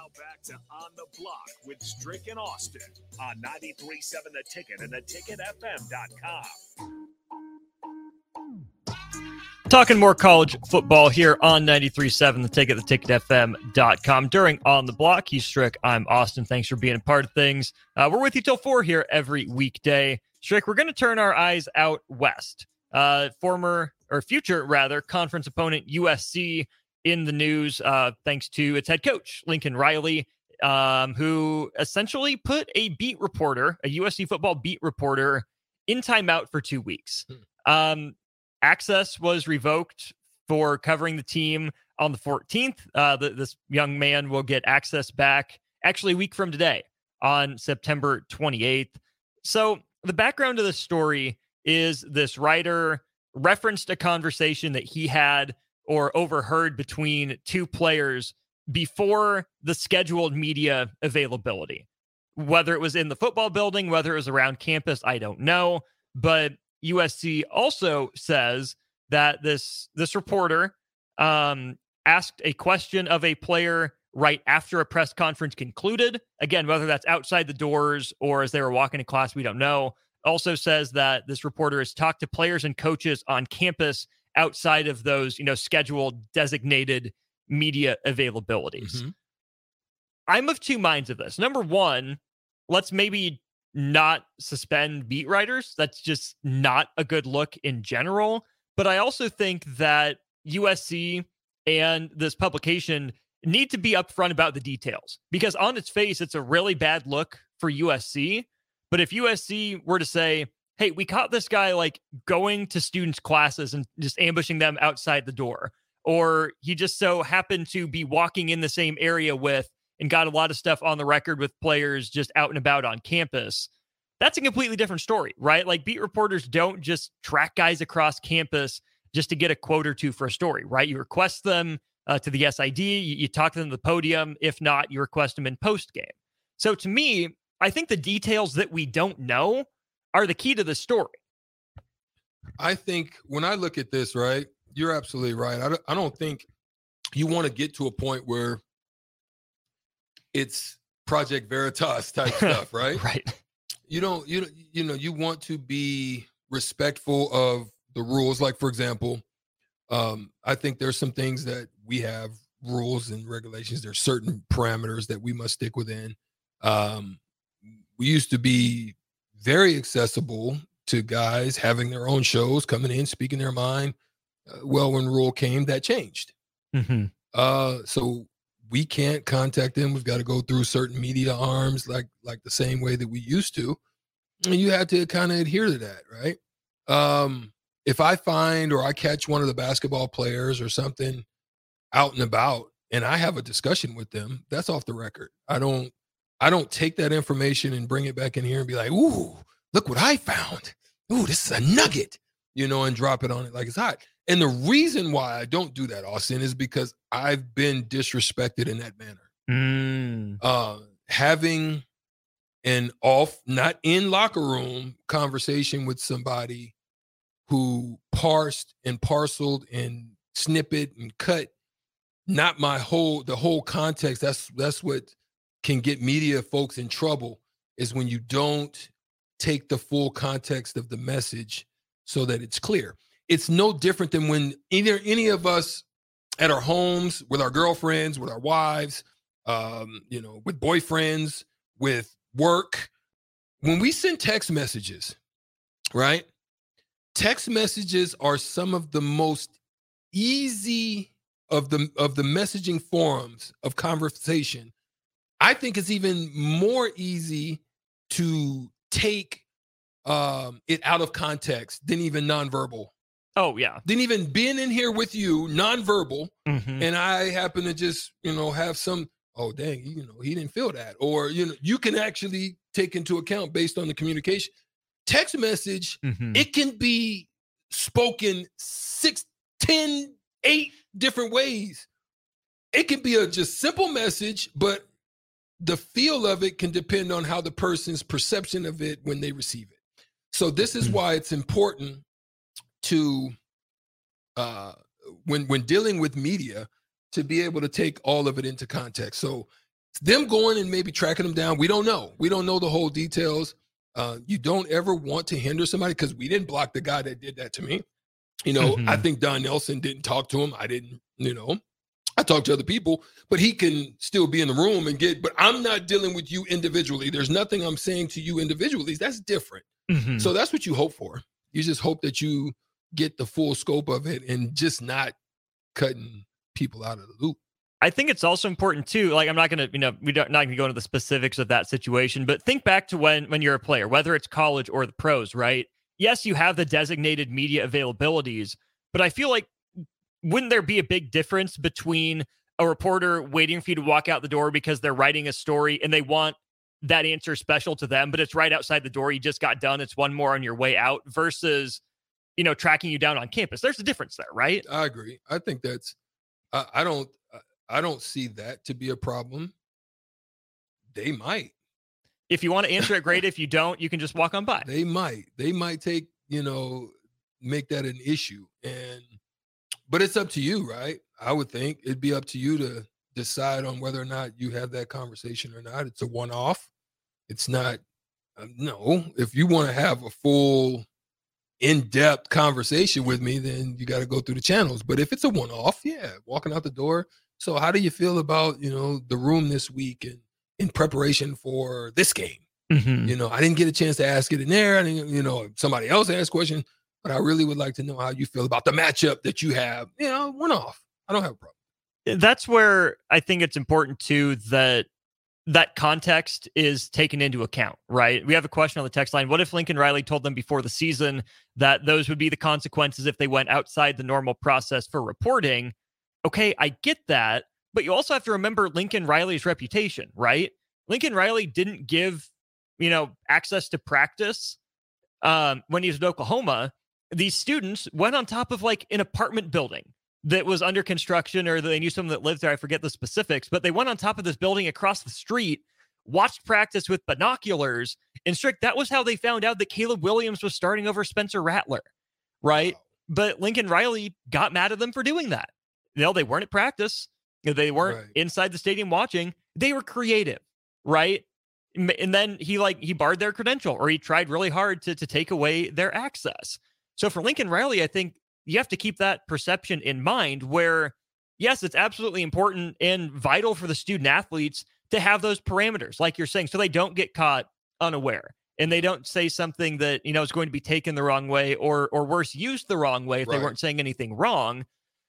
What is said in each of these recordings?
Now back to On the Block with Strick and Austin on 93.7 The Ticket and theticketfm.com. Talking more college football here on 93.7 The Ticket, theticketfm.com. During On the Block, he's Strick. I'm Austin. Thanks for being a part of things. Uh, we're with you till 4 here every weekday. Strick, we're going to turn our eyes out west. Uh, former, or future rather, conference opponent USC in the news uh, thanks to its head coach, Lincoln Riley, um, who essentially put a beat reporter, a USC football beat reporter, in timeout for two weeks. Hmm. Um, access was revoked for covering the team on the 14th. Uh, the, this young man will get access back actually a week from today on September 28th. So, the background of the story is this writer referenced a conversation that he had or overheard between two players before the scheduled media availability. Whether it was in the football building, whether it was around campus, I don't know. But USC also says that this this reporter um, asked a question of a player right after a press conference concluded. Again, whether that's outside the doors or as they were walking to class, we don't know. Also says that this reporter has talked to players and coaches on campus outside of those, you know, scheduled designated media availabilities. Mhm. I'm of two minds of this. Number one, let's maybe not suspend beat writers. That's just not a good look in general. But I also think that USC and this publication need to be upfront about the details because on its face, it's a really bad look for USC. But if USC were to say, hey, we caught this guy like going to students' classes and just ambushing them outside the door, or he just so happened to be walking in the same area with and got a lot of stuff on the record with players just out and about on campus. That's a completely different story, right? Like beat reporters don't just track guys across campus just to get a quote or two for a story, right? You request them uh, to the SID, you, you talk to them at the podium. If not, you request them in post game. So to me, I think the details that we don't know are the key to the story. I think when I look at this, right, you're absolutely right. I don't, I don't think you want to get to a point where it's Project Veritas type stuff, right? Right. You don't, you don't- you know, you want to be respectful of the rules. Like for example, um, I think there's some things that we have rules and regulations. There's certain parameters that we must stick within. Um, we used to be very accessible to guys having their own shows, coming in, speaking their mind. Uh, well, when rule came, that changed. Mm-hmm. Uh, so we can't contact them. We've got to go through certain media arms, like like the same way that we used to. And you have to kind of adhere to that, right? Um, if I find or I catch one of the basketball players or something out and about, and I have a discussion with them, that's off the record. I don't I don't take that information and bring it back in here and be like, "Ooh, look what I found. Ooh, this is a nugget," you know, and drop it on it like it's hot. And the reason why I don't do that, Austin, is because I've been disrespected in that manner. Mm. Uh, having an off, not in locker room conversation with somebody who parsed and parceled and snippet and cut not my whole the whole context. That's that's what can get media folks in trouble is when you don't take the full context of the message so that it's clear. It's no different than when either any of us at our homes with our girlfriends, with our wives, um, you know, with boyfriends, with work, when we send text messages, right? Text messages are some of the most easy of the of the messaging forums of conversation. I think it's even more easy to take um, it out of context than even nonverbal. Oh yeah. Than even being in here with you, nonverbal, Mhm. and I happen to just, you know, have some, oh dang, you know, he didn't feel that. Or, you know, you can actually take into account based on the communication. Text message, Mhm. it can be spoken six, ten, eight different ways. It can be a just simple message, but the feel of it can depend on how the person's perception of it when they receive it. So this is Mhm. why it's important to uh when when dealing with media to be able to take all of it into context. So them going and maybe tracking them down. We don't know. We don't know the whole details. Uh, you don't ever want to hinder somebody because we didn't block the guy that did that to me. You know, I Mhm. think Don Nelson didn't talk to him. I didn't, you know, I talk to other people, but he can still be in the room and get, but I'm not dealing with you individually. There's nothing I'm saying to you individually. That's different. Mhm. So that's what you hope for. You just hope that you get the full scope of it and just not cutting people out of the loop. I think it's also important too. Like, I'm not gonna, you know, we don't not gonna go into the specifics of that situation, but think back to when when you're a player, whether it's college or the pros, right? Yes, you have the designated media availabilities, but I feel like wouldn't there be a big difference between a reporter waiting for you to walk out the door because they're writing a story and they want that answer special to them, but it's right outside the door. You just got done. It's one more on your way out versus, you know, tracking you down on campus. There's a difference there, right? I agree. I think that's I, I don't I- I don't see that to be a problem. They might. If you want to answer it, great. If you don't, you can just walk on by. They might. They might take, you know, make that an issue. And but it's up to you, right? I would think it'd be up to you to decide on whether or not you have that conversation or not. It's a one off. It's not uh, no, if you want to have a full in-depth conversation with me, then you got to go through the channels. But if it's a one-off, yeah, walking out the door. So how do you feel about, you know, the room this week and in preparation for this game? Mhm. You know, I didn't get a chance to ask it in there. I didn't, you know, somebody else asked question, but I really would like to know how you feel about the matchup that you have. You know, one off. I don't have a problem. that's where I think it's important too that that context is taken into account, right? We have a question on the text line. What if Lincoln Riley told them before the season that those would be the consequences if they went outside the normal process for reporting? Okay, I get that, but you also have to remember Lincoln Riley's reputation, right? Lincoln Riley didn't give, you know, access to practice um, when he was at Oklahoma. These students went on top of like an apartment building that was under construction or they knew someone that lived there. I forget the specifics, but they went on top of this building across the street, watched practice with binoculars. And Strick, that was how they found out that Caleb Williams was starting over Spencer Rattler, right? Wow. But Lincoln Riley got mad at them for doing that. You know, they weren't at practice, they weren't Right. inside the stadium watching. They were creative, right? And then he like he barred their credential or he tried really hard to to take away their access. So for Lincoln Riley, I think you have to keep that perception in mind where yes, it's absolutely important and vital for the student athletes to have those parameters like you're saying so they don't get caught unaware and they don't say something that you know is going to be taken the wrong way or or worse used the wrong way if they weren't saying anything wrong.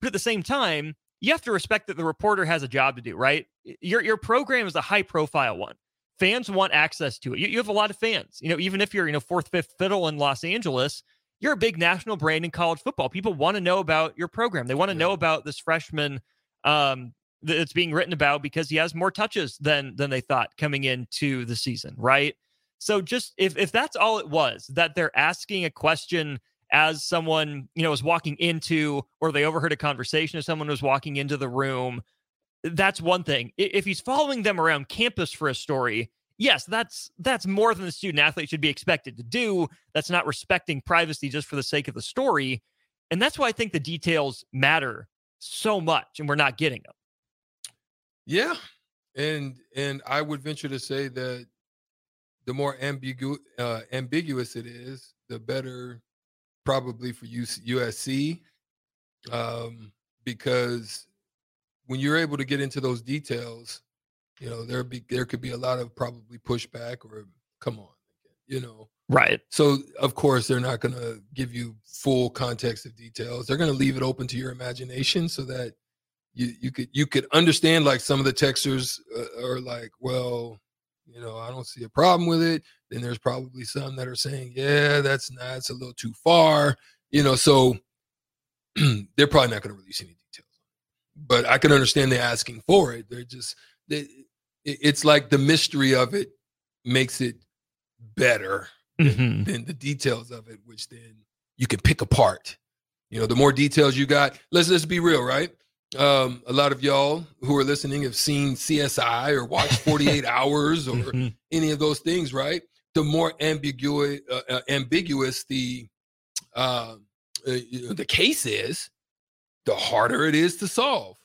But at the same time you have to respect that the reporter has a job to do right? Your your program is a high profile one. Fans want access to it. You, you have a lot of fans you know even if you're you know fourth fifth fiddle in los angeles you're a big national brand in college football. People want to know about your program. They want to Yeah. know about this freshman um that's being written about because he has more touches than than they thought coming into the season right? So just if if that's all it was that they're asking a question as someone you know was walking into or they overheard a conversation as someone was walking into the room that's one thing. If he's following them around campus for a story yes that's that's more than the student athlete should be expected to do that's not respecting privacy just for the sake of the story and that's why i think the details matter so much and we're not getting them Yeah. And and I would venture to say that the more ambigu- uh, ambiguous it is, the better probably for USC. Um, because when you're able to get into those details, you know, there be there could be a lot of probably pushback or come on, you know. right So of course they're not going to give you full context of details. They're going to leave it open to your imagination so that you you could you could understand like some of the texters uh, are like, well, you know, I don't see a problem with it. Then there's probably some that are saying, yeah, that's not, it's a little too far, you know. So they're probably not going to release any details. But I can understand they're asking for it. They're just they, it's like the mystery of it makes it better Mhm. than the details of it, which then you can pick apart. You know, the more details you got, let's let's be real, right? Um, a lot of y'all who are listening have seen CSI or watched 48 Hours or Mhm. any of those things, right? The more ambiguous, uh, uh, ambiguous the uh, uh, the case is, the harder it is to solve.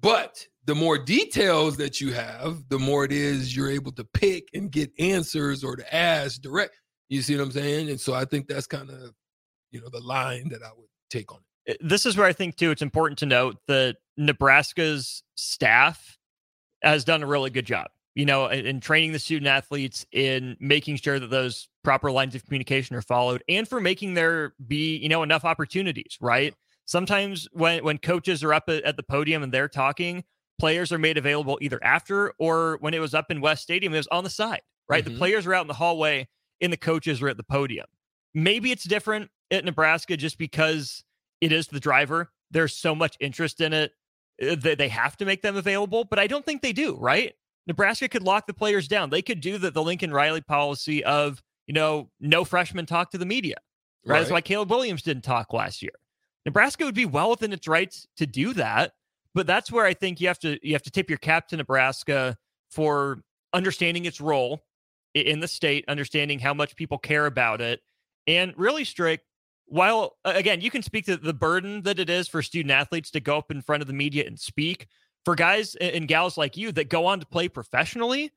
But the more details that you have, the more it is you're able to pick and get answers or to ask direct. You see what I'm saying? And so I think that's kind of, you know, the line that I would take on it. Uh, this is where I think too it's important to note that Nebraska's staff has done a really good job. You know, in, in training the student athletes, in making sure that those proper lines of communication are followed, and for making there be you know enough opportunities. Right. Sometimes when when coaches are up at, the podium and they're talking, players are made available either after or when it was up in West Stadium, it was on the side. Right. Mm-hmm. The players are out in the hallway, and the coaches are at the podium. Maybe it's different at Nebraska just because it is the driver. There's so much interest in it uh, that they have to make them available, but I don't think they do, right? Nebraska could lock the players down. They could do the, the Lincoln Riley policy of, you know, no freshmen talk to the media. Right? right. That's why Caleb Williams didn't talk last year. Nebraska would be well within its rights to do that, but that's where I think you have to you have to tip your cap to Nebraska for understanding its role in the state, understanding how much people care about it, and really Strick while again, you can speak to the burden that it is for student athletes to go up in front of the media and speak. For guys and gals like you that go on to play professionally,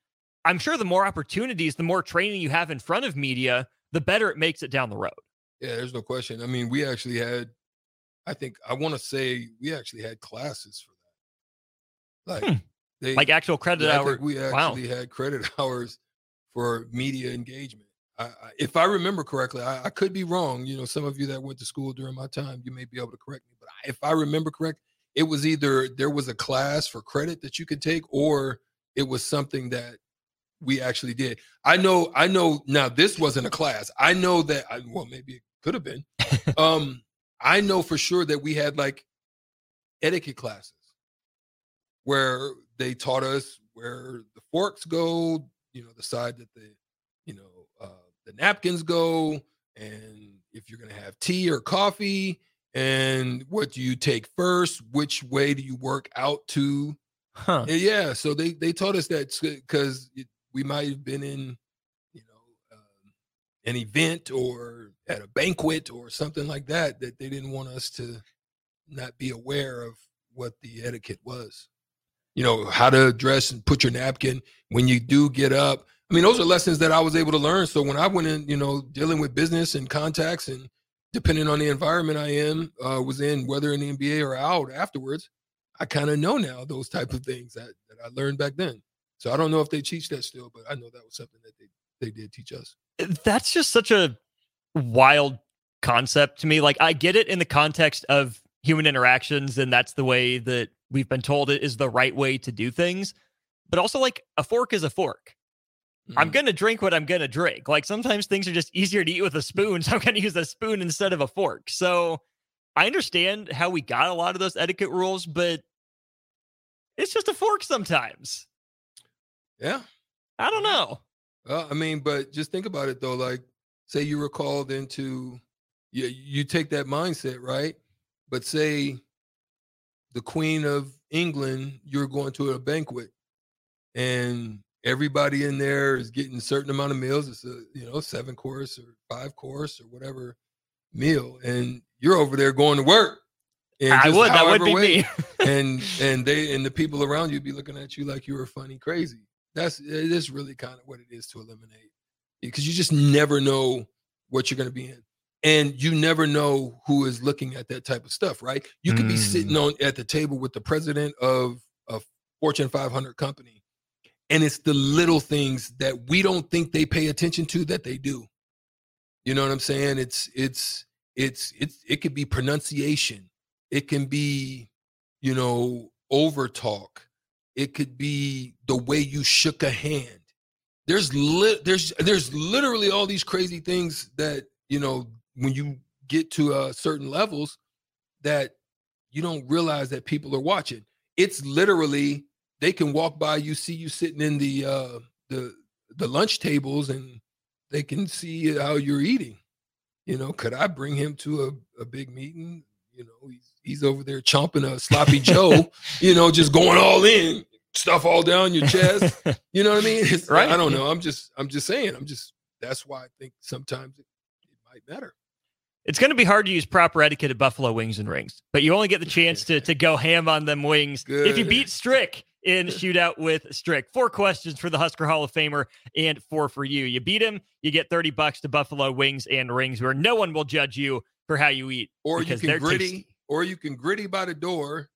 I'm sure the more opportunities, the more training you have in front of media, the better it makes it down the road. Yeah, there's no question. I mean, we actually had, I think, I want to say we actually had classes for that. Like, hmm. they, like actual credit yeah, hours. We actually wow. had credit hours for media engagement. I, if I remember correctly, I, I, could be wrong. You know, some of you that went to school during my time, you may be able to correct me. But if I remember correct, it was either there was a class for credit that you could take, or it was something that we actually did. I know, I know. Now this wasn't a class. I know that. I, well, maybe it could have been. um, I know for sure that we had like etiquette classes where they taught us where the forks go. You know, the side that the you know uh, the napkins go and if you're going to have tea or coffee and what do you take first which way do you work out to huh. yeah so they they taught us that because we might have been in an event or at a banquet or something like that that they didn't want us to not be aware of what the etiquette was you know how to dress and put your napkin when you do get up I mean, those are lessons that I was able to learn. So when I went in, you know, dealing with business and contacts and depending on the environment I am, uh, was in, whether in the NBA or out afterwards, I kind of know now those type of things that, that I learned back then. So I don't know if they teach that still, but I know that was something that they, they did teach us. That's just such a wild concept to me. Like I get it in the context of human interactions, and that's the way that we've been told it is the right way to do things. But also like a fork is a fork Mm-hmm. I'm going to drink what I'm going to drink. Like sometimes things are just easier to eat with a spoon. So I'm to use a spoon instead of a fork. So I understand how we got a lot of those etiquette rules, but it's just a fork sometimes. Yeah. I don't know. Well, I mean, but just think about it though. Like, say you were called into, you, you take that mindset, right? But say the Queen of England, you're going to a banquet and everybody in there is getting a certain amount of meals. It's a you know seven course or five course or whatever meal, and you're over there going to work. And I would. That would be way, me. and and they and the people around you be looking at you like you were funny, crazy. That's it is really kind of what it is to eliminate because you just never know what you're going to be in. And you never know who is looking at that type of stuff, right? You could mm. be sitting mm. on at the table with the president of a Fortune 500 company and it's the little things that we don't think they pay attention to that they do you know what i'm saying it's it's it's it's it could be pronunciation it can be you know over talk it could be the way you shook a hand there's li- there's there's literally all these crazy things that you know when you get to uh, certain levels that you don't realize that people are watching it's literally they can walk by you, see you sitting in the uh, the the lunch tables, and they can see how you're eating. You know, could I bring him to a, a big meeting? You know, he's he's over there chomping a sloppy Joe. you know, just going all in, stuff all down your chest. You know what I mean? It's, right. I don't know. I'm just I'm just saying. I'm just that's why I think sometimes it, it might matter. It's going to be hard to use proper etiquette at Buffalo Wings and Rings, but you only get the chance to to go ham on them wings if you beat Strick in shootout with Strick. Four questions for the Husker Hall of Famer and four for you. You beat him, you get 30 bucks to Buffalo Wings and Rings, where no one will judge you for how you eat. or you can gritty, tasty. or you can griddy by the door.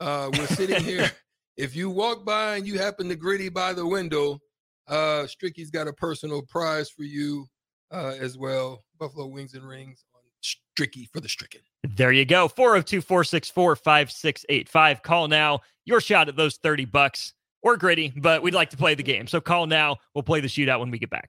Uh, we're sitting here. If you walk by and you happen to griddy by the window, uh, Stricky's got a personal prize for you uh, as well. Buffalo Wings and Rings on Stricky for the stricken. There you go. 402 464 5685. Call now. Your shot at those 30 bucks or griddy, but we'd like to play the game. So call now. We'll play the shootout when we get back.